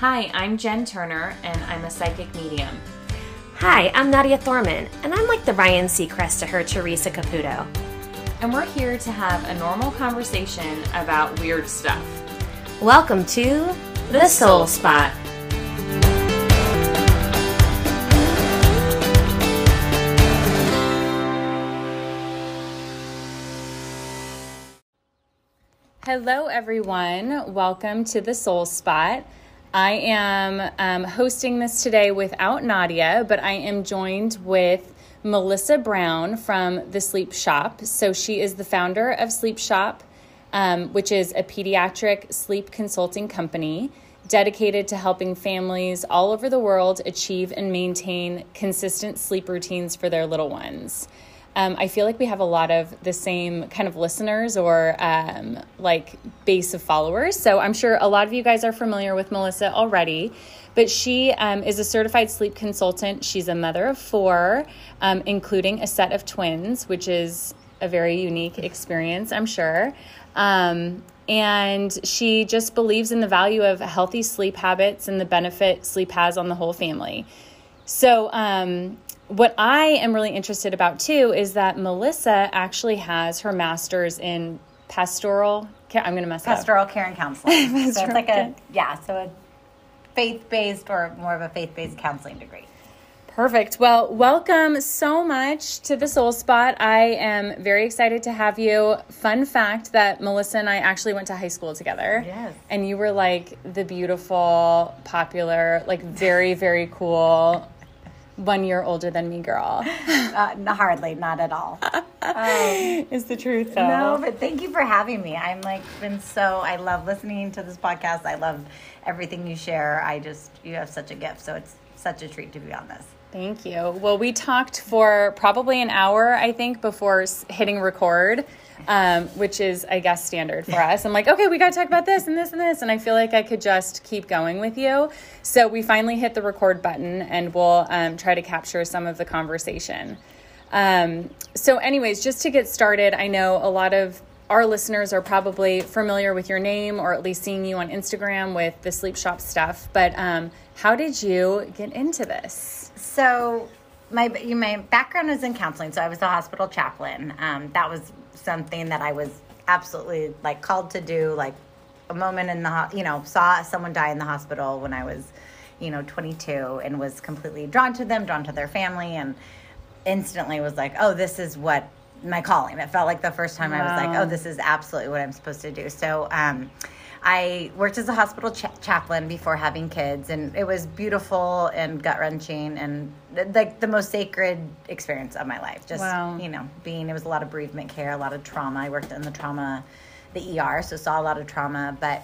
Hi, I'm Jen Turner, and I'm a psychic medium. Hi, I'm Nadia Thorman, and I'm like the Ryan Seacrest to her Theresa Caputo. And we're here to have a normal conversation about weird stuff. Welcome to The Soul Spot. Hello, everyone. Welcome to The Soul Spot. I am um, hosting this today without Nadia, but I am joined with Melissa Brown from The Sleep Shop. So she is the founder of Sleep Shop, um, which is a pediatric sleep consulting company dedicated to helping families all over the world achieve and maintain consistent sleep routines for their little ones. Um, I feel like we have a lot of the same kind of listeners or um, like base of followers. So I'm sure a lot of you guys are familiar with Melissa already. But she um, is a certified sleep consultant. She's a mother of four, um, including a set of twins, which is a very unique experience, I'm sure. Um, and she just believes in the value of healthy sleep habits and the benefit sleep has on the whole family. So, um, what I am really interested about too is that Melissa actually has her master's in pastoral care. I'm going to mess pastoral up. Pastoral care and counseling. so it's like a yeah, so a faith based or more of a faith based counseling degree. Perfect. Well, welcome so much to the Soul Spot. I am very excited to have you. Fun fact that Melissa and I actually went to high school together. Yes. And you were like the beautiful, popular, like very, very cool one year older than me girl. uh, hardly, not at all. Um, it's the truth, though. No, but thank you for having me. I'm like been so. I love listening to this podcast. I love everything you share. I just you have such a gift, so it's such a treat to be on this. Thank you. Well, we talked for probably an hour, I think, before hitting record um, which is, I guess, standard for us. I'm like, okay, we got to talk about this and this and this. And I feel like I could just keep going with you. So we finally hit the record button and we'll um, try to capture some of the conversation. Um, so, anyways, just to get started, I know a lot of our listeners are probably familiar with your name or at least seeing you on Instagram with the sleep shop stuff. But um, how did you get into this? So, my my background is in counseling, so I was a hospital chaplain. Um, that was something that I was absolutely like called to do. Like a moment in the you know saw someone die in the hospital when I was you know 22 and was completely drawn to them, drawn to their family, and instantly was like, oh, this is what my calling. It felt like the first time wow. I was like, oh, this is absolutely what I'm supposed to do. So. Um, I worked as a hospital cha- chaplain before having kids, and it was beautiful and gut wrenching and like the most sacred experience of my life. Just wow. you know, being it was a lot of bereavement care, a lot of trauma. I worked in the trauma, the ER, so saw a lot of trauma. But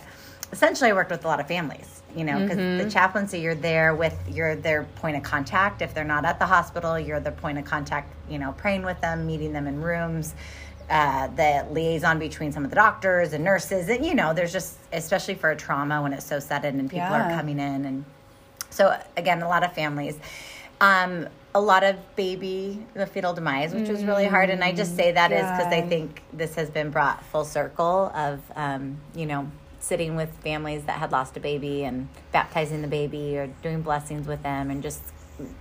essentially, I worked with a lot of families. You know, because mm-hmm. the chaplaincy, you're there with you're their point of contact. If they're not at the hospital, you're the point of contact. You know, praying with them, meeting them in rooms uh, the liaison between some of the doctors and nurses. And, you know, there's just, especially for a trauma when it's so sudden and people yeah. are coming in. And so, again, a lot of families. Um, a lot of baby the fetal demise, which was really hard, and I just say that yeah. is because I think this has been brought full circle of um, you know sitting with families that had lost a baby and baptizing the baby or doing blessings with them, and just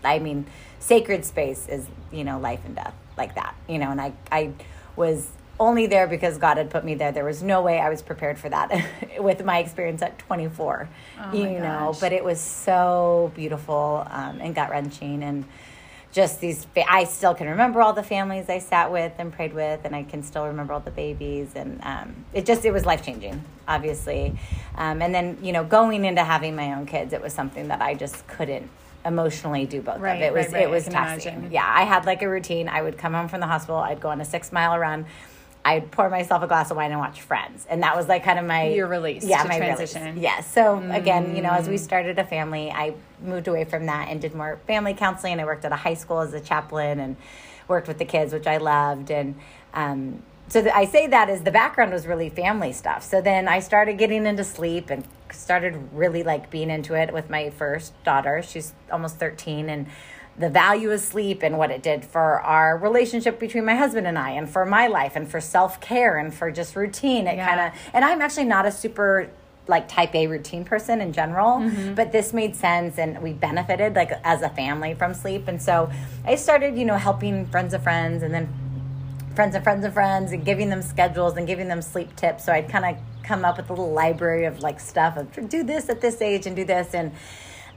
I mean, sacred space is you know life and death like that, you know, and I I was only there because God had put me there. There was no way I was prepared for that with my experience at 24, oh you know, but it was so beautiful um, and gut wrenching. And just these, I still can remember all the families I sat with and prayed with, and I can still remember all the babies. And um, it just, it was life changing, obviously. Um, and then, you know, going into having my own kids, it was something that I just couldn't emotionally do both right, of it was right, right. it was taxing yeah i had like a routine i would come home from the hospital i'd go on a six mile run I'd pour myself a glass of wine and watch Friends, and that was like kind of my your release. Yeah, my transition. Release. Yeah. So mm. again, you know, as we started a family, I moved away from that and did more family counseling. I worked at a high school as a chaplain and worked with the kids, which I loved. And um, so the, I say that as the background was really family stuff. So then I started getting into sleep and started really like being into it with my first daughter. She's almost 13 and the value of sleep and what it did for our relationship between my husband and I and for my life and for self-care and for just routine. It yeah. kind of and I'm actually not a super like type A routine person in general, mm-hmm. but this made sense and we benefited like as a family from sleep. And so I started, you know, helping friends of friends and then friends and friends and friends and giving them schedules and giving them sleep tips. So I'd kind of come up with a little library of like stuff of do this at this age and do this. And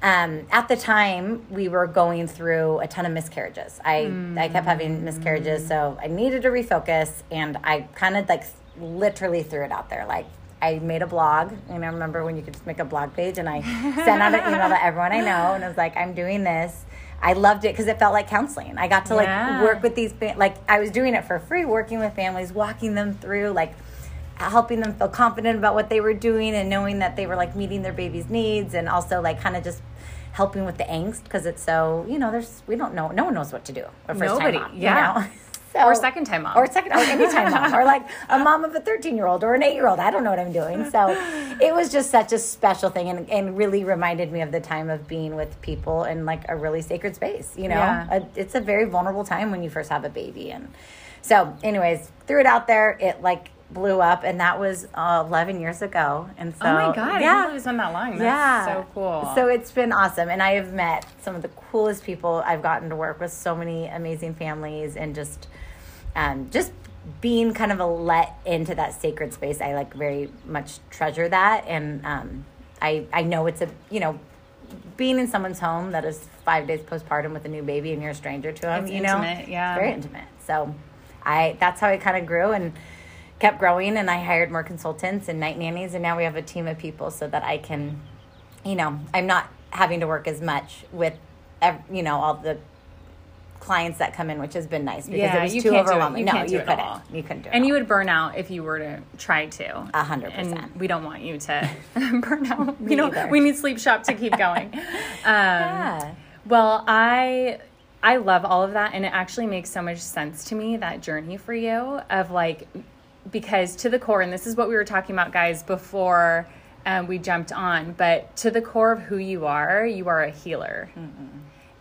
um, at the time, we were going through a ton of miscarriages. I, I kept having miscarriages. So I needed to refocus. And I kind of like literally threw it out there. Like, I made a blog, and I remember when you could just make a blog page, and I sent out an email to everyone I know, and I was like, "I'm doing this." I loved it because it felt like counseling. I got to like work with these, like I was doing it for free, working with families, walking them through, like helping them feel confident about what they were doing, and knowing that they were like meeting their baby's needs, and also like kind of just helping with the angst because it's so you know there's we don't know no one knows what to do first Nobody, time mom, yeah. you know? So- Or second time mom. or second or anytime mom or like a mom of a 13 year old or an 8 year old i don't know what i'm doing so it was just such a special thing and, and really reminded me of the time of being with people in like a really sacred space you know Yeah. A- it's a very vulnerable time when you first have a baby and so anyways threw it out there it like blew up and that was uh, 11 years ago and so oh my god! I yeah it's been that long. That's yeah. so cool. So it's been awesome. And I have met some of the coolest people. I've gotten to work with so many amazing families and just um, just being kind of a let into that sacred space. I like very much treasure that. And um, I, I know it's a, you know, being in someone's home that is five days postpartum with a new baby and you're a stranger to them, It's you know, yeah. very intimate. So I, that's how i kind of grew and kept growing. And I hired more consultants and night nannies. And now we have a team of people so that I can, you know, I'm not having to work as much with, you know, all the clients that come in, which has been nice because yeah, it was you too can't do it. overwhelming. No, you couldn't. all. You couldn't do it. And all. you would burn out if you were to try to. A hundred percent. we don't want you to burn out. You know, either. we need Sleep Shop to keep going. Um, Yeah. Well, I I love all of that, and it actually makes so much sense to me that journey for you of like because to the core, and this is what we were talking about, guys, before um, we jumped on, but to the core of who you are, you are a healer.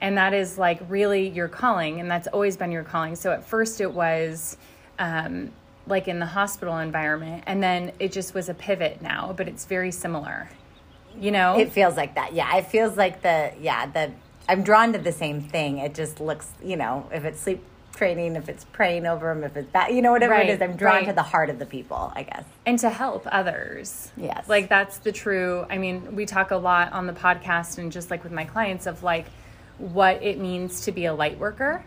And that is like really your calling, and that's always been your calling. So at first it was um, like in the hospital environment, and then it just was a pivot now, but it's very similar. You know? It feels like that. Yeah, it feels like the yeah the. I'm drawn to the same thing. It just looks, you know, if it's sleep training, if it's praying over them, if it's that, you know, whatever Right, it is. I'm drawn right. to the heart of the people. I guess. and to help others. Yes. Like that's the true. I mean, we talk a lot on the podcast and just like with my clients of like what it means to be a light worker.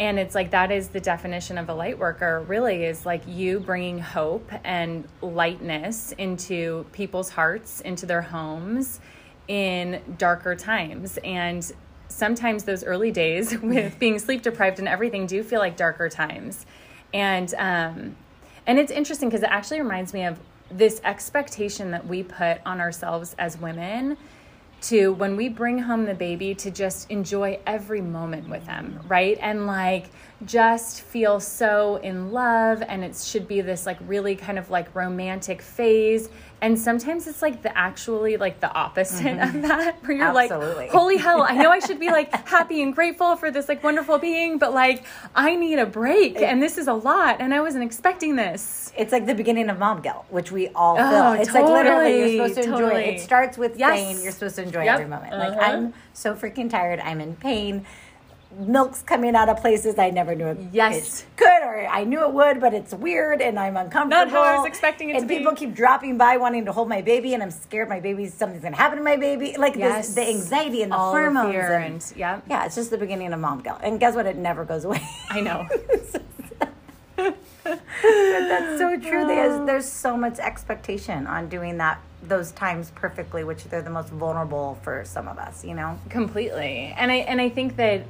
And it's like that is the definition of a light worker, really, is like you bringing hope and lightness into people's hearts, into their homes in darker times. And sometimes those early days with being sleep deprived and everything do feel like darker times. And, um, and it's interesting because it actually reminds me of this expectation that we put on ourselves as women to when we bring home the baby to just enjoy every moment with them, right? And like just feel so in love and it should be this like really kind of like romantic phase. And sometimes it's like the actually like the opposite of that where you're Absolutely. like, holy hell, I know I should be like happy and grateful for this like wonderful being, but like I need a break and this is a lot and I wasn't expecting this. It's like the beginning of mom guilt, which we all feel. Oh, it's like literally you're supposed to enjoy totally. it. It starts with Yes. saying you're supposed to enjoy Yep. every moment. Like Uh-huh. I'm so freaking tired. I'm in pain. Milk's coming out of places I never knew it, Yes. could, or I knew it would, but it's weird and I'm uncomfortable. Not how I was expecting it and to be. people keep dropping by wanting to hold my baby, and I'm scared my baby something's gonna happen to my baby. Like Yes. this, the anxiety and the All the hormones fear and, and- yeah. yeah, it's just the beginning of mom guilt. And guess what? It never goes away. I know. That's so true. There's there's so much expectation on doing that those times perfectly, which they're the most vulnerable for some of us. You know. completely and i and i think that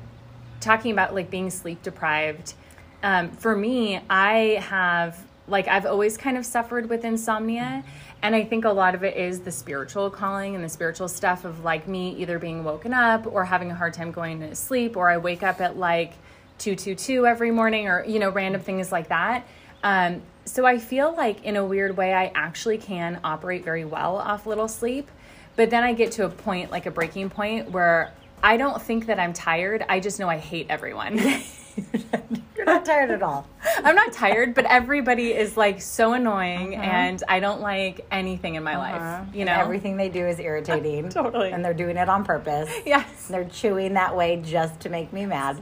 talking about like being sleep deprived um, for me i have like i've always kind of suffered with insomnia and i think a lot of it is the spiritual calling and the spiritual stuff of like me either being woken up or having a hard time going to sleep or i wake up at like 222 every morning or you know random things like that. Um, so i feel like in a weird way i actually can operate very well off little sleep but then I get to a point, like a breaking point, where I don't think that I'm tired. I just know I hate everyone. You're not tired at all. I'm not tired, but everybody is like so annoying, uh-huh. and I don't like anything in my uh-huh. life. You know, And everything they do is irritating. Totally. And they're doing it on purpose. Yes. They're chewing that way just to make me mad.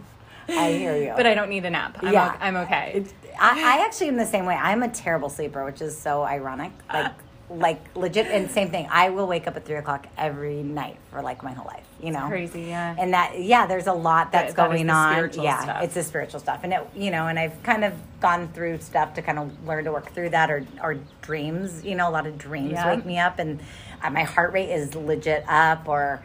I hear you. But I don't need a nap. I'm Yeah. o- I'm okay. I, I actually am the same way. I'm a terrible sleeper, which is so ironic. Like, uh, like legit, and same thing. I will wake up at three o'clock every night for like my whole life. You know, Crazy, yeah. And that, yeah, there's a lot that's That- going the on. Yeah, stuff. it's the spiritual stuff, and it, you know, and I've kind of gone through stuff to kind of learn to work through that, or or dreams. You know, a lot of dreams Yeah. wake me up, and uh, my heart rate is legit up, or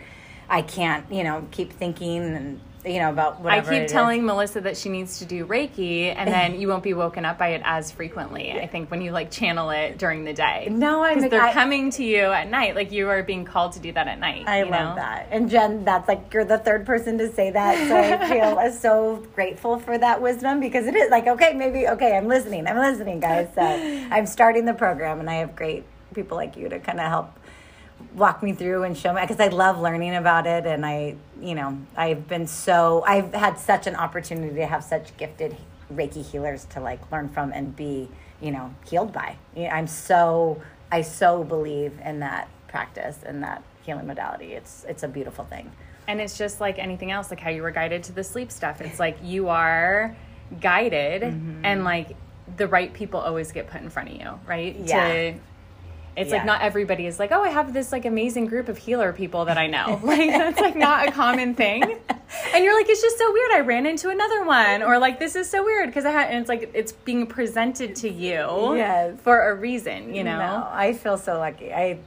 I can't, you know, keep thinking and you know about I whatever. it keep is. telling Melissa that she needs to do Reiki, and then you won't be woken up by it as frequently. I think when you like channel it during the day. No, I'm- 'Cause they're I- coming to you at night. Like you are being called to do that at night. I love know? that. And Jen, that's like you're the third person to say that. So I feel uh, so grateful for that wisdom because it is like, okay, maybe, okay, I'm listening. I'm listening, guys. So I'm starting the program and I have great people like you to kind of help walk me through and show me because I love learning about it. And I, you know, I've been so, I've had such an opportunity to have such gifted Reiki healers to like learn from and be, you know, healed by. I'm so, I so believe in that practice and that healing modality. It's, it's a beautiful thing. And it's just like anything else, like how you were guided to the sleep stuff. It's like you are guided, Mm-hmm. and like the right people always get put in front of you, right? Yeah. To, it's Yeah. like not everybody is like, oh, I have this like amazing group of healer people that I know. like that's like not a common thing. And you're like, it's just so weird. I ran into another one, or like this is so weird because I had. And it's like it's being presented to you Yes. for a reason, you know. No, I feel so lucky. I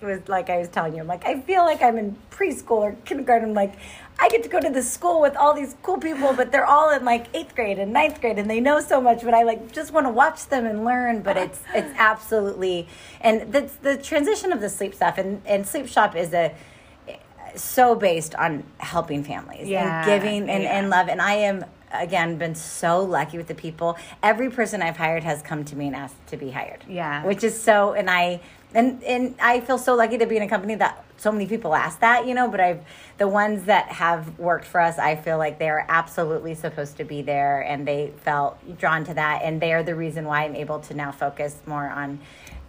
was like I was telling you, I'm like I feel like I'm in preschool or kindergarten. Like I get to go to this school with all these cool people, but they're all in like eighth grade and ninth grade, and they know so much. But I like just want to watch them and learn. But it's it's absolutely and the the transition of the sleep stuff and and sleep shop is a so based on helping families Yeah, and giving and, yeah. and love. And I am again been so lucky with the people. Every person I've hired has come to me and asked to be hired. Yeah. Which is so and I and and I feel so lucky to be in a company that so many people ask that, you know, but I've the ones that have worked for us, I feel like they're absolutely supposed to be there and they felt drawn to that and they are the reason why I'm able to now focus more on,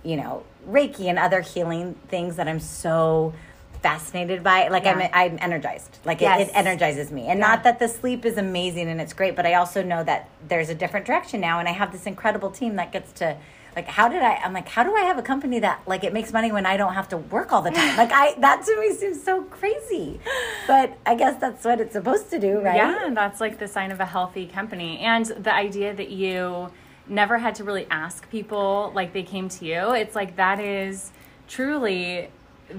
you know, Reiki and other healing things that I'm so fascinated by like Yeah. I'm I'm energized like Yes. it, it energizes me and not that the sleep is amazing and it's great but I also know that there's a different direction now and I have this incredible team that gets to like how did I I'm like how do I have a company that like it makes money when I don't have to work all the time like I that to me seems so crazy but I guess that's what it's supposed to do right Yeah, that's like the sign of a healthy company. And the idea that you never had to really ask people like they came to you, it's like that is truly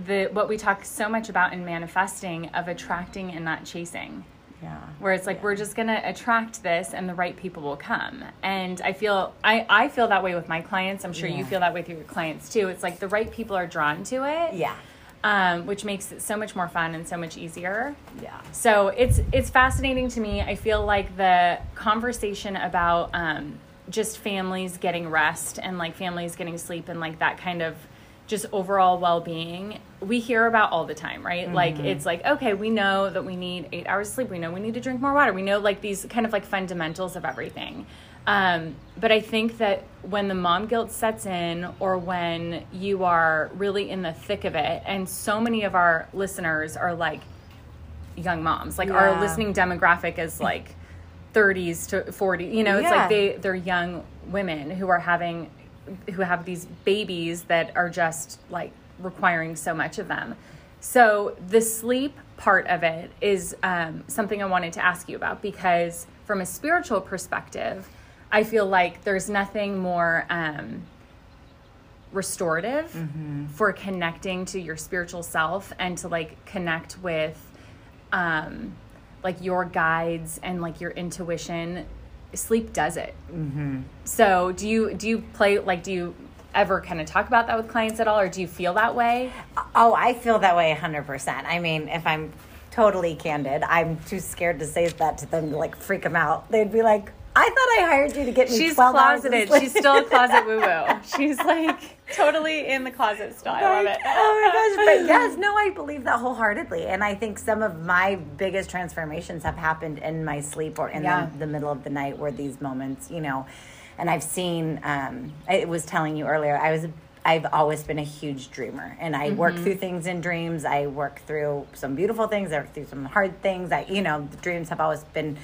the what we talk so much about in manifesting of attracting and not chasing. Yeah Where it's like we're just gonna attract this and the right people will come. And I feel I, I feel that way with my clients. I'm sure you feel that way with your clients too. It's like the right people are drawn to it. yeah Um, which makes it so much more fun and so much easier. yeah So it's it's fascinating to me. I feel like the conversation about um, just families getting rest and like families getting sleep and like that kind of just overall well being we hear about all the time, right? Like it's like okay, we know that we need eight hours of sleep. We know we need to drink more water. We know like these kind of like fundamentals of everything. Um, but I think that when the mom guilt sets in, or when you are really in the thick of it, and so many of our listeners are like young moms. Like our listening demographic is like 30s to 40. You know, it's Yeah. like they they're young women who are having who have these babies that are just like requiring so much of them. So the sleep part of it is um, something I wanted to ask you about because from a spiritual perspective, I feel like there's nothing more um, restorative for connecting to your spiritual self and to like connect with um like your guides and like your intuition sleep does it mm-hmm. so do you do you play like do you ever kind of talk about that with clients at all or do you feel that way Oh, I feel that way 100%. I mean, if I'm totally candid, I'm too scared to say that to them to like freak them out. They'd be like, I thought I hired you to get me. She's 12 hours of closeted. She's still a closet woo woo. She's like totally in the closet style. I love it. Oh my gosh! But yes, no, I believe that wholeheartedly, and I think some of my biggest transformations have happened in my sleep or in Yeah. the, the middle of the night, where these moments, you know, and I've seen. Um, I was telling you earlier, I was. I've always been a huge dreamer, and I work Mm-hmm. through things in dreams. I work through some beautiful things. I work through some hard things. I, you know, the dreams have always been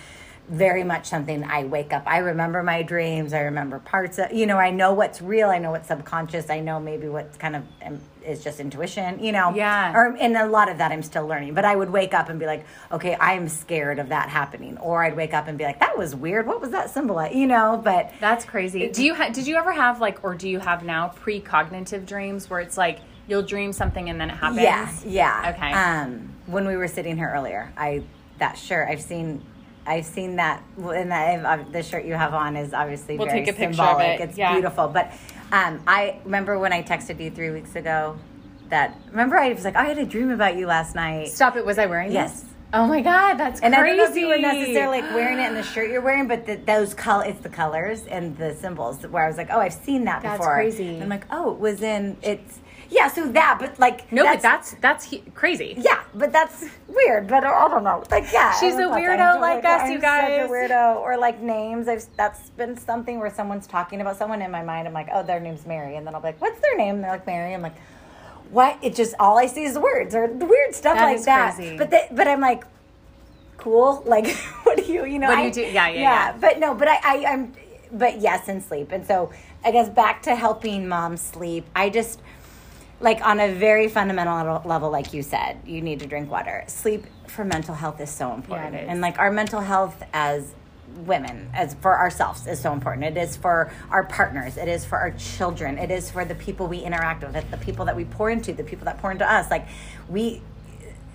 very much something I wake up. I remember my dreams. I remember parts of, you know, I know what's real. I know what's subconscious. I know maybe what's kind of um, is just intuition, you know. Yeah. Or, and a lot of that I'm still learning. But I would wake up and be like, okay, I'm scared of that happening. Or I'd wake up and be like, that was weird. What was that symbol? at?" You know, but That's crazy. Do you ha- did you ever have like or do you have now precognitive dreams where it's like you'll dream something and then it happens? Yeah, yeah. Okay. Um, when we were sitting here earlier, I that sure, I've seen. I've seen that, and that uh, the shirt you have on is obviously We'll very take a picture of symbolic. it, It's yeah. beautiful. But um, I remember when I texted you three weeks ago. That remember I was like, I had a dream about you last night, Stop it. Was I wearing Yes. this? Oh my god, that's and crazy. And I don't know if you were necessarily like wearing it in the shirt you're wearing, but the, those color, it's the colors and the symbols. Where I was like, oh, I've seen that That's before. crazy. And I'm like, oh, it was in it's yeah. So that, but like No, but that's that's he- crazy. Yeah, but that's weird. But I don't know. Like, yeah, She's a weirdo that. like us, I'm you such guys. a weirdo, or like names. I've that's been something where someone's talking about someone in my mind. I'm like, oh, their name's Mary, and then I'll be like, what's their name? And they're like Mary. I'm like, what? It just all I see is the words or the weird stuff That like that. crazy. But the, but I'm like, cool. Like, what do you you know? What do I- do? Yeah, yeah, yeah. But no, but I, I I'm but yes, and sleep. And so I guess back to helping mom sleep. I just like on a very fundamental level- like you said, you need to drink water. Sleep for mental health is so important, Yeah, is. and like our mental health as women, as for ourselves, is so important. It is for our partners. It is for our children. It is for the people we interact with, the people that we pour into, the people that pour into us. Like we.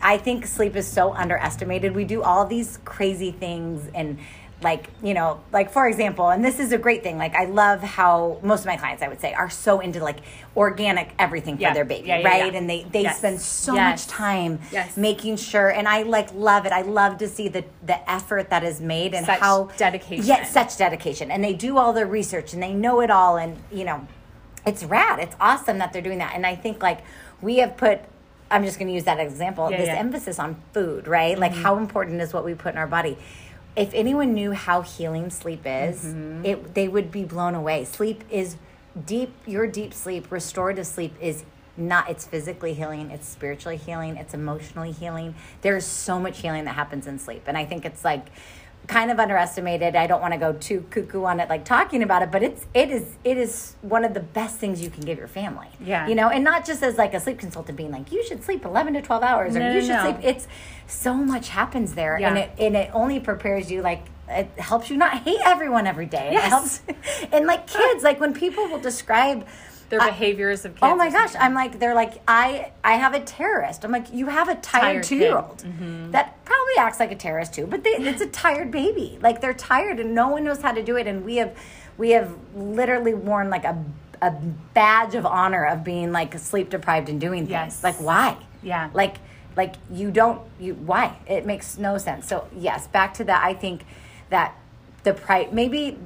I think sleep is so underestimated. We do all these crazy things and like, you know, like for example, and this is a great thing. Like I love how most of my clients I would say are so into like organic everything for their baby, Yeah, yeah, right? yeah. And they they Yes. spend so Yes. much time Yes. making sure and I like love it. I love to see the the effort that is made and Such how dedication. Yeah, such dedication. And they do all the research and they know it all and you know, it's rad. It's awesome that they're doing that. And I think like we have put I'm just going to use that example. Yeah, this yeah. emphasis on food, right? Like mm-hmm. how important is what we put in our body. If anyone knew how healing sleep is, Mm-hmm. it they would be blown away. Sleep is deep. Your deep sleep, restorative sleep, is not. It's physically healing. It's spiritually healing. It's emotionally healing. There's so much healing that happens in sleep, and I think it's like kind of underestimated. I don't want to go too cuckoo on it, like talking about it, but it's it is it is one of the best things you can give your family. Yeah. you know, and not just as like a sleep consultant being like you should sleep eleven to twelve hours or No, you no, should no. sleep. It's so much happens there, and it and it only prepares you like. It helps you not hate everyone every day. and It helps, and like kids, like when people will describe Their I- behaviors of kids. Oh my gosh! I'm like they're like I I have a terrorist. I'm like you have a tired, Tired two year old Mm-hmm. that probably acts like a terrorist too, but they, it's a tired baby. Like they're tired and no one knows how to do it. And we have we have literally worn like a a badge of honor of being like sleep deprived and doing things. Yes. Like why? Yeah. Like like you don't you why? It makes no sense. So yes, back to that. I think that the price maybe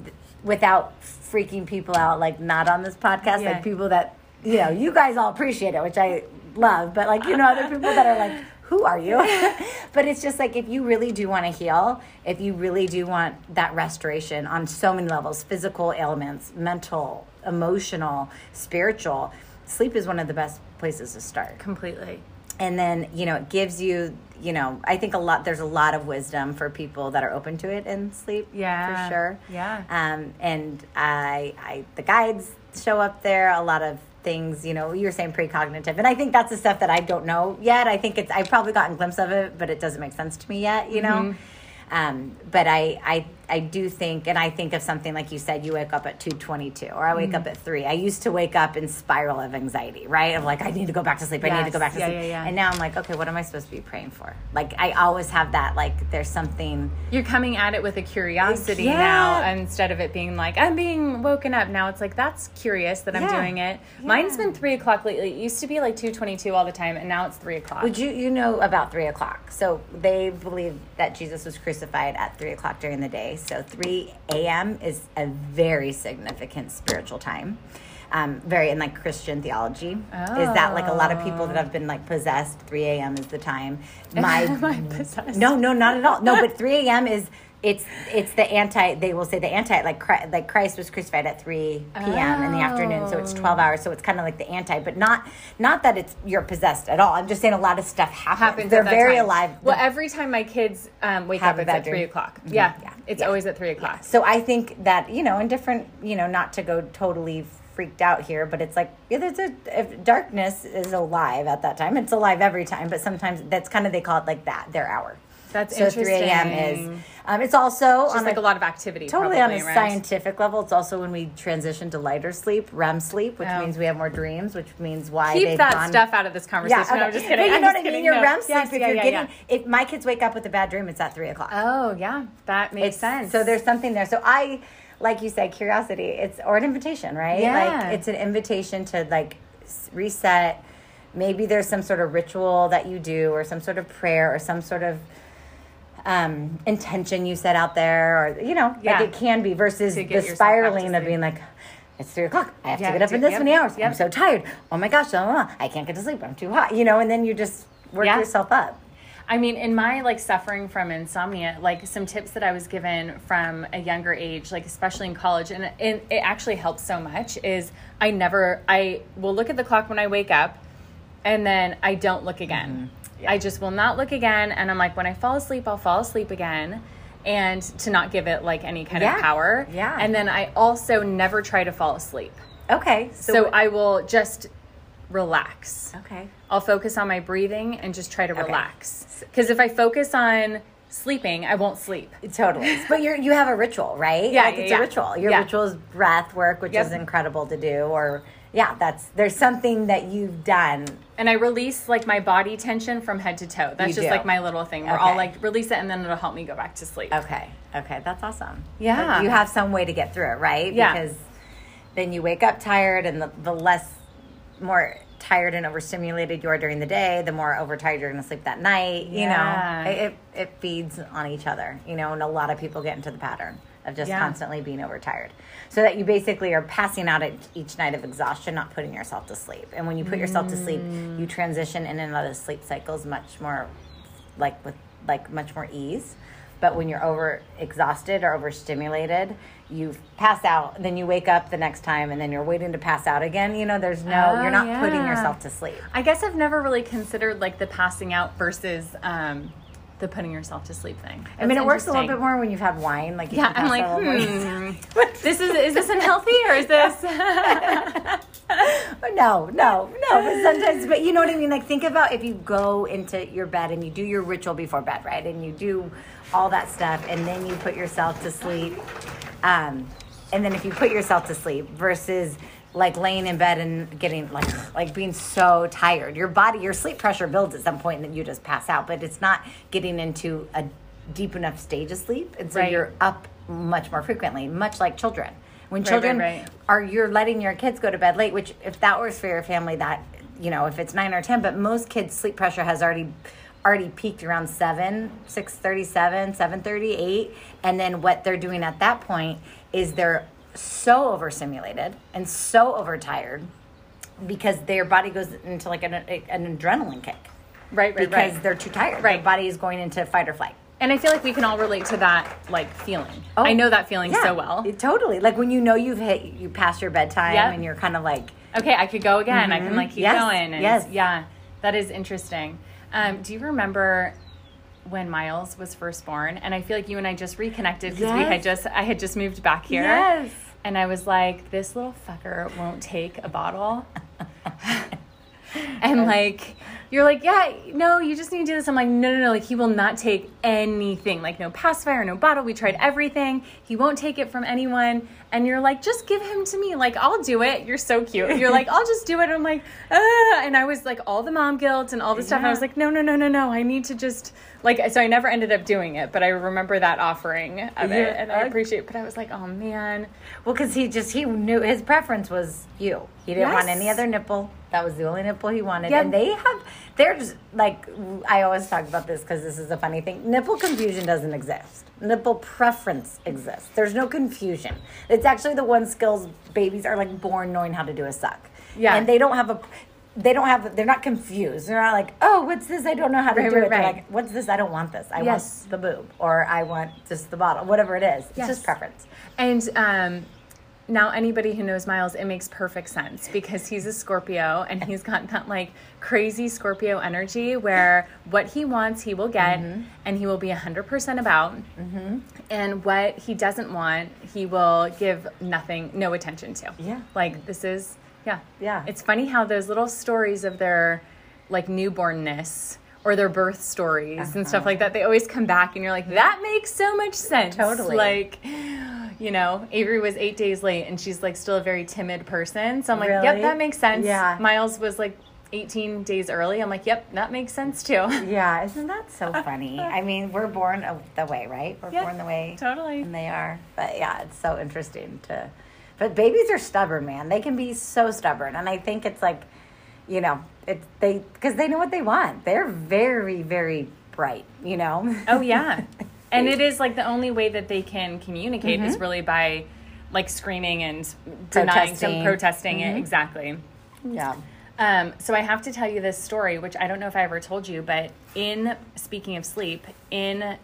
without freaking people out like not on this podcast Yeah. like people that you know you guys all appreciate it which i love but like you know other people that are like who are you but it's just like if you really do want to heal if you really do want that restoration on so many levels physical ailments mental emotional spiritual sleep is one of the best places to start completely. and then you know it gives you you know i think a lot there's a lot of wisdom for people that are open to it in sleep Yeah. for sure Yeah. um and i i the guides show up there a lot of things you know you were saying precognitive and i think that's the stuff that i don't know yet i think it's i've probably gotten a glimpse of it but it doesn't make sense to me yet you know Mm-hmm. um, but I, I I do think, and I think of something like you said, you wake up at two twenty two, or I wake Mm-hmm. up at three. I used to wake up in spiral of anxiety, right? Of like I need to go back to sleep. I need to go back to Yeah, sleep. yeah, yeah. And now I'm like, okay, what am I supposed to be praying for? Like I always have that. Like there's something. You're coming at it with a curiosity now instead of it being like, I'm being woken up. Now it's like, that's curious that I'm doing it. Mine's been three o'clock lately. It used to be like 222 all the time, and now it's three o'clock. Would you you know about three o'clock? So they believe that Jesus was crucified at three o'clock during the day, So 3 a.m. is a very significant spiritual time. Um, very in like Christian theology is that like a lot of people that have been like possessed. 3 a.m. is the time. My Am I possessed? no, no, not at all. No, but 3 a.m. is it's it's the anti. They will say the anti like Christ, like Christ was crucified at 3 p.m. in the afternoon, so it's 12 hours. So it's kind of like the anti, but not not that it's you're possessed at all. I'm just saying a lot of stuff happens. happens. They're very time. alive. Well, every time my kids um, wake up, it's at three o'clock. Yeah, Yeah. It's Yeah. always at three o'clock. So I think that you know, in different, you know, not to go totally freaked out here, but it's like yeah, there's a if darkness is alive at that time. It's alive every time, but sometimes that's kind of they call it like that their hour. That's so 3 a.m. is. Um, it's also Just on like a, a lot of activity. totally probably, on a right? scientific level. It's also when we transition to lighter sleep, REM sleep, which Oh. means we have more dreams, which means why Keep that gone, stuff out of this conversation. Yeah, No. I'm just kidding. But you I'm know what I mean. kidding. Your No. REM sleep. Yes, if yeah, you're yeah, getting, yeah. if my kids wake up with a bad dream, it's at three o'clock. Oh yeah, that makes It's- sense. So there's something there. So I, like you said, curiosity. It's or an invitation, right? Yeah. Like it's an invitation to like reset. Maybe there's some sort of ritual that you do, or some sort of prayer, or some sort of um, intention you set out there, or you know, Yeah. like it can be versus the get yourself back to spiraling of being like. It's three o'clock. I have Yeah, to get up do- in this yep, many hours. I'm so tired. Oh my gosh, blah, blah, blah. I can't get to sleep. I'm too hot. You know, and then you just work Yeah. yourself up. I mean, in my like suffering from insomnia, like some tips that I was given from a younger age, like especially in college, and it, it actually helps so much. Is I never, I will look at the clock when I wake up, and then I don't look again. Mm-hmm. I just will not look again, and I'm like, when I fall asleep, I'll fall asleep again. And to not give it like any kind Yeah. of power. Yeah. And then I also never try to fall asleep. Okay. So, what- I will just relax. okay. I'll focus on my breathing and just try to relax. Because if I focus on sleeping, I won't sleep. Totally. But you're you have a ritual, right? Yeah, Like it's yeah. a ritual. Your Yeah. ritual is breath work, which Yep. is incredible to do. Or yeah, that's there's something that you've done. And I release like my body tension from head to toe. That's You just do. like my little thing where I'll like release it and then it'll help me go back to sleep. Okay. Okay, that's awesome. Yeah. You have some way to get through it, right? Yeah. Because then you wake up tired and the, the less more tired and overstimulated you are during the day, the more overtired you're going to sleep that night. Yeah. You know, it, it, it feeds on each other, you know, and a lot of people get into the pattern of just Yeah. constantly being overtired. So that you basically are passing out at each night of exhaustion, not putting yourself to sleep. And when you put yourself to sleep, Mm. you transition in and out of sleep cycles much more like with like much more ease. But when you're over exhausted or overstimulated, you pass out, then you wake up the next time and then you're waiting to pass out again. You know, there's no Oh, you're not putting yourself to sleep. I guess I've never really considered like the passing out versus um, the putting yourself to sleep thing. I mean, it works a little bit more when you've had wine. Like you Yeah, I'm like, out a little more. hmm. this is is this unhealthy or is this? no, no, no. But sometimes, but you know what I mean. Like, think about if you go into your bed and you do your ritual before bed, right? And you do all that stuff, and then you put yourself to sleep. Um, and then if you put yourself to sleep versus like laying in bed and getting like like being so tired, your body, your sleep pressure builds at some point, and then you just pass out. But it's not getting into a deep enough stage of sleep, and so Right. you're up much more frequently, much like children. When children right, right. are you're letting your kids go to bed late which if that works for your family that you know if it's 9 or 10 but most kids sleep pressure has already already peaked around 7 637 738 and then what they're doing at that point is they're so overstimulated and so overtired because their body goes into like an, an adrenaline kick right, right, because right. they're too tired Right. their body is going into fight or flight And I feel like we can all relate to that like feeling. Oh, I know that feeling Yeah, so well. it- totally like when you know you've hit you past your bedtime Yep. and you're kind of like Okay, I could go again. I can like keep Mm-hmm. Yes, going. And yes. Yeah, that is interesting. Um, do you remember when Miles was first born? And I feel like you and I just reconnected because we had just I had just moved back here. Yes. And I was like, this little fucker won't take a bottle. and like you're like, yeah, no, you just need to do this. I'm like, no, no, no, like he will not take anything, like no pacifier, no bottle. We tried everything. He won't take it from anyone. And you're like, just give him to me. Like, I'll do it. You're so cute. You're like, I'll just do it. I'm like, ah. And I was like, all the mom guilt and all the stuff. And I was like, no, no, no, no, no. I need to just like. So I never ended up doing it, but I remember that offering of it, and I appreciate. it. But I was like, oh man, Well, because he just he knew his preference was you. He didn't want any other nipple. That was the only nipple he wanted. Yep. And they have, they're just like, I always talk about this because this is a funny thing. Nipple confusion doesn't exist. Nipple preference exists. There's no confusion. It's actually the one skills babies are like born knowing how to do a suck. Yeah. And they don't have a, they don't have, they're not confused. They're not like, oh, what's this? I don't know how to Right, do right, it. They're right. like, what's this? I don't want this. I Yes. want the boob or I want just the bottle, whatever it is. It's Yes. just preference. And um, now anybody who knows Miles, it makes perfect sense because he's a Scorpio and he's got that like crazy Scorpio energy where what he wants he will get Mm-hmm. and he will be 100% about. And what he doesn't want, he will give nothing, no attention to. Yeah. Like this is, yeah. Yeah. It's funny how those little stories of their like newbornness or their birth stories and Uh-huh. stuff like that, they always come back and you're like, that makes so much sense. Totally. Like, you know, Avery was eight days late and she's like still a very timid person. So I'm like, Really? yep, that makes sense. Yeah. Miles was like 18 days early. I'm like, yep, that makes sense too. Yeah, isn't that so funny? I mean, we're born the way, right? We're Yeah, born the way totally. and they are. But yeah, it's so interesting to. But babies are stubborn, man. They can be so stubborn, and I think it's like, you know, it's they because they know what they want. They're very, very bright. You know. Oh yeah. and it is like the only way that they can communicate Mm-hmm. is really by like screaming and denying some Protesting. protesting Mm-hmm. it exactly. yeah. Um, so I have to tell you this story, which I don't know if I ever told you, but in speaking of sleep, in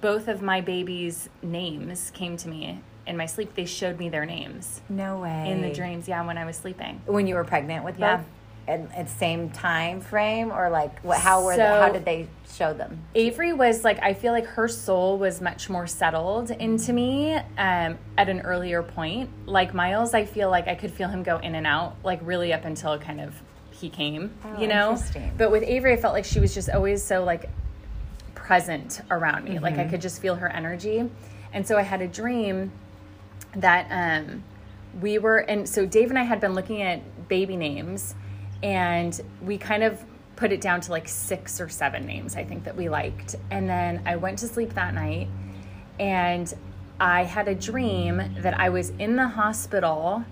both of my babies' names came to me in my sleep. They showed me their names No way. in the dreams. Yeah, when I was sleeping. when you were pregnant with Yeah. both, and at the same time frame, or like what? How were? So- how did they show them? Avery was like, I feel like her soul was much more settled into me um, at an earlier point. Like Miles, I feel like I could feel him go in and out, like really up until kind of he came, Oh, you know? But with Avery, I felt like she was just always so like present around me. Like I could just feel her energy. And so I had a dream that um, we were, and so Dave and I had been looking at baby names, and we kind of put it down to like six or seven names, I think, that we liked. And then I went to sleep that night, and I had a dream that I was in the hospital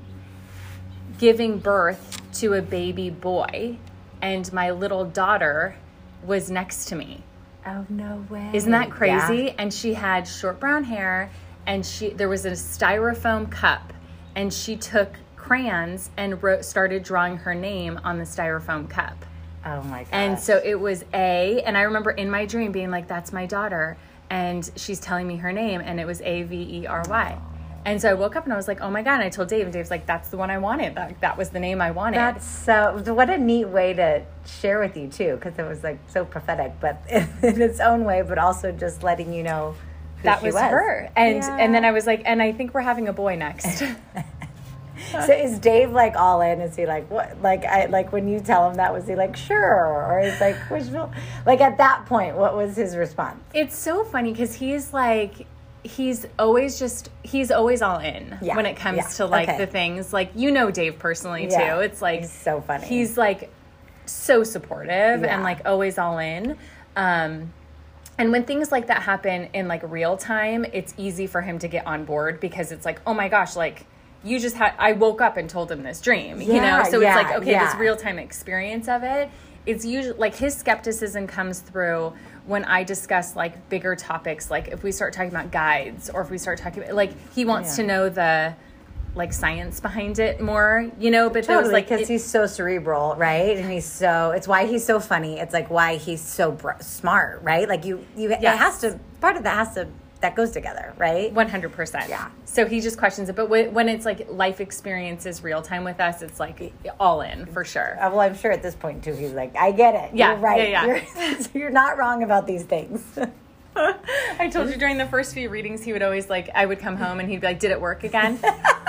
giving birth to a baby boy, and my little daughter was next to me. Oh no way! Isn't that crazy? Yeah. And she had short brown hair and she there was a styrofoam cup and she took crayons and wrote started drawing her name on the styrofoam cup. Oh my god! And so it was A and I remember in my dream being like that's my daughter and she's telling me her name and it was A V E R Y. And so I woke up and I was like, "Oh my god!" And I told Dave, and Dave's like, "That's the one I wanted. That, that was the name I wanted." That's so. What a neat way to share with you too, because it was like so prophetic, but in its own way, but also just letting you know that she was, her. And Yeah. and then I was like, "And I think we're having a boy next." So is Dave like all in? Is he like what? Like I like when you tell him that was he like sure, or he's like wishful? Like at that point, what was his response? It's so funny because he's like, he's always just, he's always all in Yeah, when it comes yeah, to like okay. the things. Like, you know, Dave personally Yeah, too. It's like, he's so funny. He's like so supportive Yeah. and like always all in. Um, and when things like that happen in like real time, it's easy for him to get on board because it's like, oh my gosh, like you just had, I woke up and told him this dream, you know? So yeah, it's like, okay, yeah. this real time experience of it. It's usually like his skepticism comes through when I discuss like bigger topics, like if we start talking about guides or if we start talking about, like he wants Yeah. to know the like science behind it more, you know? But there was like, because he's so cerebral, right? And he's so. It's why he's so funny. It's like why he's so br- smart, right? Like you, you. It has to. Part of that has to. That goes together, right? One hundred percent. Yeah. So he just questions it, but wh- when it's like life experiences real time with us, it's like all in for sure. Uh, well, I'm sure at this point too, he's like, I get it. Yeah, You're right. yeah, yeah. You're, you're not wrong about these things. I told you during the first few readings, he would always like, I would come home and he'd be like, "Did it work again?"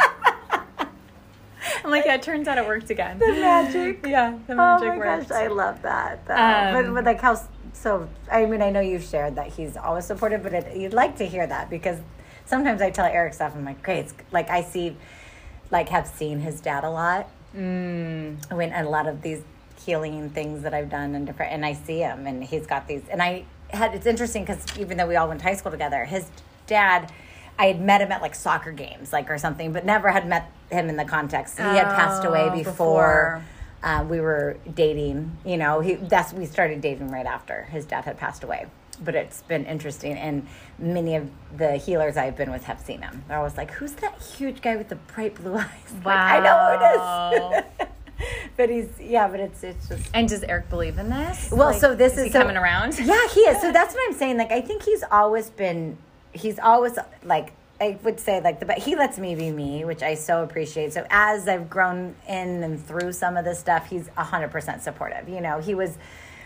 I'm like, "Yeah, it turns out it worked again." the magic. Yeah, the Oh magic my worked. gosh, I love that. Um, but, but like how so? I mean, I know you've shared that he's always supportive, but it, you'd like to hear that because sometimes I tell Eric stuff. I'm like, great. It's, like I see, like have seen his dad a lot. Mm. When a lot of these healing things that I've done and different, and I see him, and he's got these, and I had. It's interesting because even though we all went to high school together, his dad. I had met him at like soccer games, like or something, but never had met him in the context. He had passed away Oh, before, before. uh, we were dating. You know, he that's we started dating right after his dad had passed away. But it's been interesting, and many of the healers I've been with have seen him. They're always like, "Who's that huge guy with the bright blue eyes?" Like, I know who it is. but he's yeah, but it's it's just And does Eric believe in this? well, Like, so this is, he so- coming around. Yeah, he is. So that's what I'm saying. Like, I think he's always been. He's always like I would say like the. But he lets me be me, which I so appreciate. So as I've grown in and through some of this stuff, he's hundred percent supportive. You know, he was.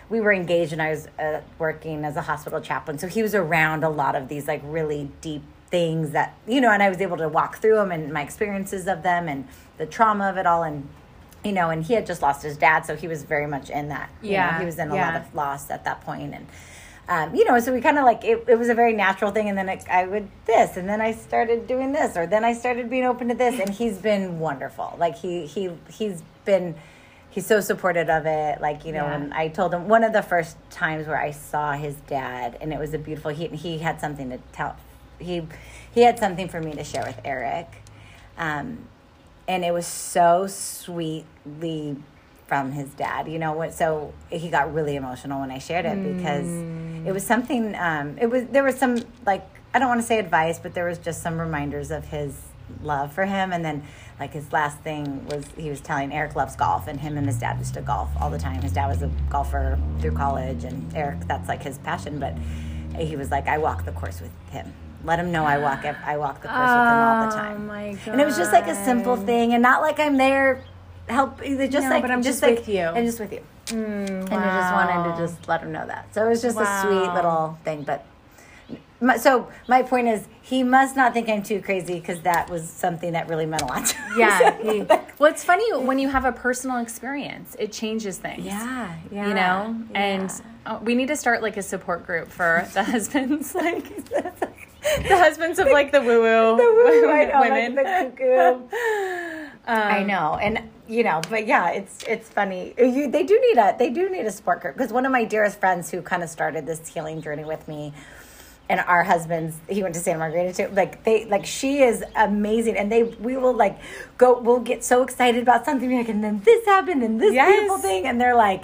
We were engaged, and I was uh, working as a hospital chaplain. So he was around a lot of these like really deep things that you know, and I was able to walk through them and my experiences of them and the trauma of it all and you know, and he had just lost his dad, so he was very much in that. You Yeah, know, he was in a yeah. lot of loss at that point, and um, you know, so we kind of like it, it was a very natural thing. And then it, I would this, and then I started doing this, or then I started being open to this, and he's been wonderful. Like he he he's been. He's so supportive of it. Like, you know, Yeah. when I told him one of the first times where I saw his dad and it was a beautiful he he had something to tell he he had something for me to share with Eric. Um, and it was so sweetly from his dad you know what so he got really emotional when i shared it because it was something um it was there was some like i don't want to say advice but there was just some reminders of his love for him. And then like his last thing was he was telling eric loves golf and him and his dad used to golf all the time. His dad was a golfer through college and eric that's like his passion but he was like i walk the course with him. Let him know i walk i walk the course with him all the Oh time. my god. and it was just like a simple thing, and not like I'm there help. Either just No, like but I'm just just like, with you. and just with you. And I just wanted to just let him know that. So it was just a sweet little thing. But my, so my point is, he must not think I'm too crazy because that was something that really meant a lot. To. Yeah. he- well, it's funny when you have a personal experience, it changes things. yeah, yeah. You know, yeah. and uh, we need to start like a support group for the husbands, like the husbands of like the woo woo Woo, women. like the cuckoo. Um, I know, and you know, but yeah, it's it's funny. You, they do need a they do need a support group because one of my dearest friends who kind of started this healing journey with me, and our husbands, he went to Santa Margarita too. Like they like she is amazing, and they we will like go we'll get so excited about something like, and then this happened and this Yes. beautiful thing, and they're like.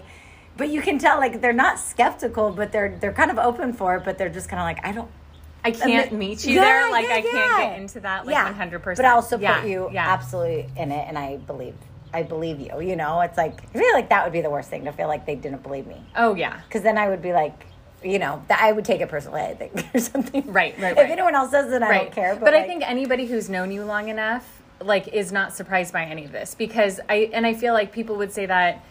But you can tell, like they're not skeptical, but they're they're kind of open for it. But they're just kind of like, I don't, I can't meet you Yeah, there. Like yeah, I can't yeah. get into that. Like Yeah. one hundred percent. But I'll support yeah, you Yeah. absolutely in it, and I believe I believe you. You know, it's like I feel like that would be the worst thing to feel like they didn't believe me, Oh yeah. because then I would be like, you know, that I would take it personally. I think or something. Right, right, If anyone else does, then I right. don't care. But, But, I think anybody who's known you long enough, like, is not surprised by any of this because I and I feel like people would say that.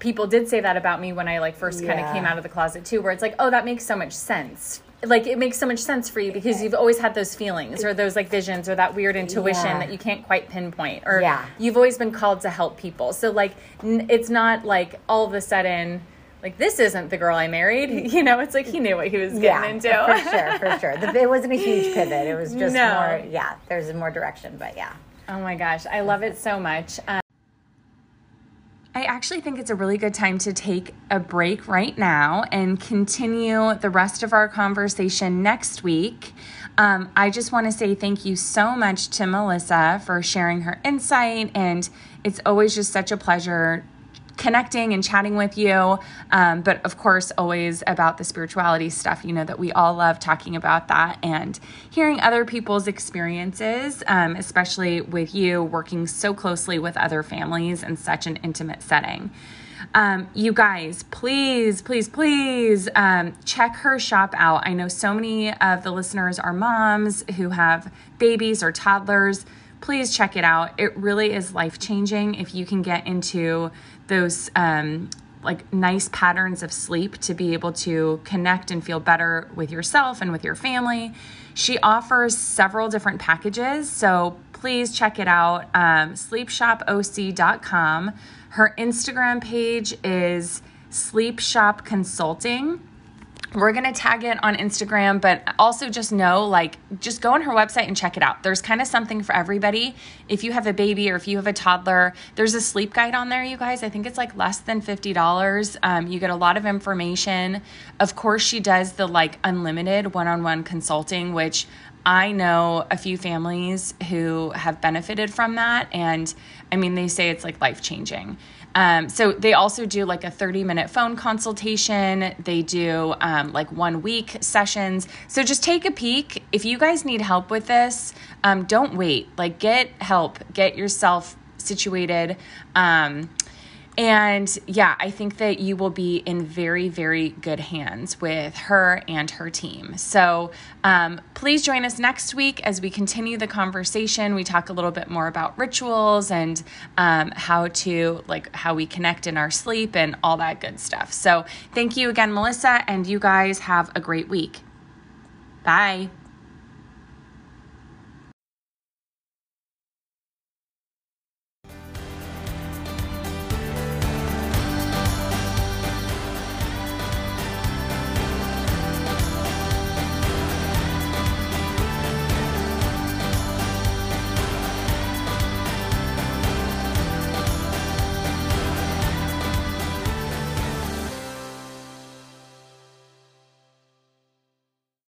People did say that about me when I like first kind of came out of the closet too, where it's like, oh, that makes so much sense. Like it makes so much sense for you because you've always had those feelings or those like visions or that weird intuition Yeah. that you can't quite pinpoint or Yeah. you've always been called to help people. So like n- it's not like all of a sudden like this isn't the girl I married. You know, it's like he knew what he was getting yeah, into. for sure, for sure. The, it wasn't a huge pivot. It was just No. more. Yeah, there's more direction, but yeah. Oh my gosh, I love it so much. Um, I actually think it's a really good time to take a break right now and continue the rest of our conversation next week. Um, I just want to say thank you so much to Melissa for sharing her insight, and it's always just such a pleasure connecting and chatting with you. Um, but of course, always about the spirituality stuff. You know that we all love talking about that and hearing other people's experiences, um, especially with you working so closely with other families in such an intimate setting. Um, you guys, please, please, please um, check her shop out. I know so many of the listeners are moms who have babies or toddlers please check it out. It really is life changing if you can get into those um, like nice patterns of sleep to be able to connect and feel better with yourself and with your family. She offers several different packages, so please check it out. Um, sleepshopoc.com. Her Instagram page is Sleep Shop Consulting we're going to tag it on Instagram, but also just know like, just go on her website and check it out. There's kind of something for everybody. If you have a baby or if you have a toddler, there's a sleep guide on there, you guys. I think it's like less than $50. Um, you get a lot of information. Of course, she does the like unlimited one on one consulting, which I know a few families who have benefited from that. And I mean, they say it's like life changing. Um, so they also do like a 30 minute phone consultation. They do um, like one week sessions. So just take a peek. If you guys need help with this, um, don't wait. Like get help, get yourself situated. Um, and yeah, I think that you will be in very, very good hands with her and her team. So um, please join us next week as we continue the conversation. We talk a little bit more about rituals and um, how to, like, how we connect in our sleep and all that good stuff. So thank you again, Melissa, and you guys have a great week. Bye.